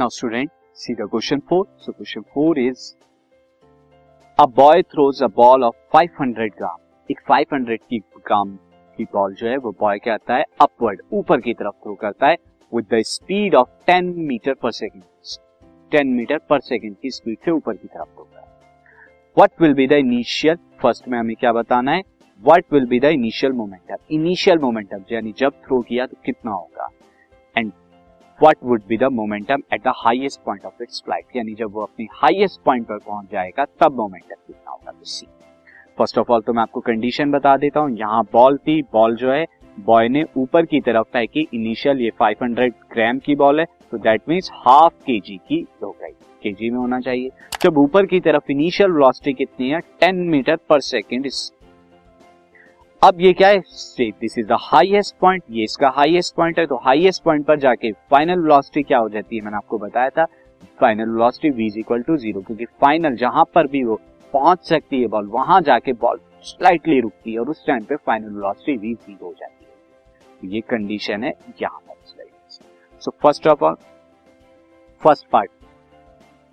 Now student see the question four so question four is a boy throws a ball of 500 gram एक 500 की ग्राम की ball जो है, वो बॉय क्या आता है अपवर्ड ऊपर की तरफ़ थ्रो करता है with the speed of 10 metre per second 10 metre per second की स्पीड से ऊपर की तरफ़ थ्रो करता है। What will be the initial first में हमें क्या बताना है? What will be the initial momentum initial momentum यानी जब थ्रो किया तो कितना होगा? What would be the momentum at the highest point of its flight यानी जब वो अपनी हाईएस्ट पॉइंट पर पहुँच जाएगा, तब मोमेंटम कितना होगा? तो सी फ़र्स्ट ऑफ़ ऑल तो मैं आपको कंडीशन बता देता हूँ। यहाँ बॉल थी बॉल जो है बॉय ने ऊपर की तरफ़ फेंकी इनिशियल ये 500 ग्राम की बॉल है तो दैट मीन्स हाफ़ के जी की हो गई के जी में होना चाहिए। जब ऊपर की तरफ़ इनिशियल वेलोसिटी कितनी है 10 मीटर पर सेकेंड अब ये क्या है? This is the highest point ये इसका हाईएस्ट पॉइंट है तो हाईएस्ट पॉइंट पर जाके फाइनल वेलोसिटी क्या हो जाती है? मैंने आपको बताया था final velocity v is equal to zero क्योंकि फाइनल जहाँ पर भी वो पहुँच सकती है बॉल वहाँ जाके बॉल स्लाइटली रुकती है और उस टाइम पे फाइनल वेलोसिटी v ज़ीरो हो जाती है। तो ये कंडीशन है यहाँ पर। So first of all first part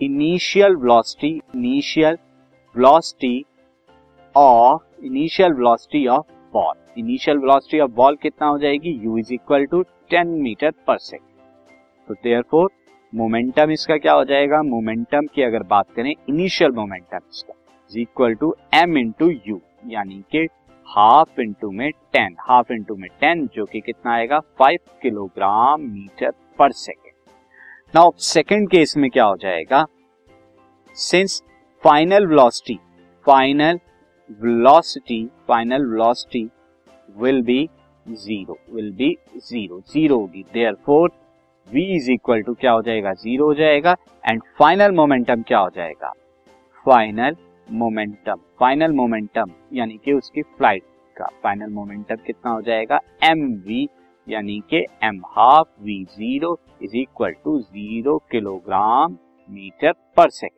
initial velocity initial velocity of initial velocity of ball initial velocity of ball कितना हो जाएगी? U is equal to 10 meter per second तो देयरफॉर मोमेंटम इसका क्या हो जाएगा? मोमेंटम की अगर बात करें इनिशियल मोमेंटम इसका is equal to M into U यानी कि हाफ़ इंटू में टेन हाफ़ इंटू में टेन जो कि कितना आएगा? Five kilogram meter per second now second case में क्या हो जाएगा? Since final velocity final velocity final velocity will be zero will be zero zero होगी therefore V is equal to क्या हो जाएगा? ज़ीरो हो जाएगा. एंड फाइनल मोमेंटम क्या हो जाएगा? फाइनल मोमेंटम फाइनल मोमेंटम यानी कि उसकी फ़्लाइट का. फाइनल मोमेंटम कितना हो जाएगा? एम वी यानी कि M half V zero is equal to zero kilogram meter per second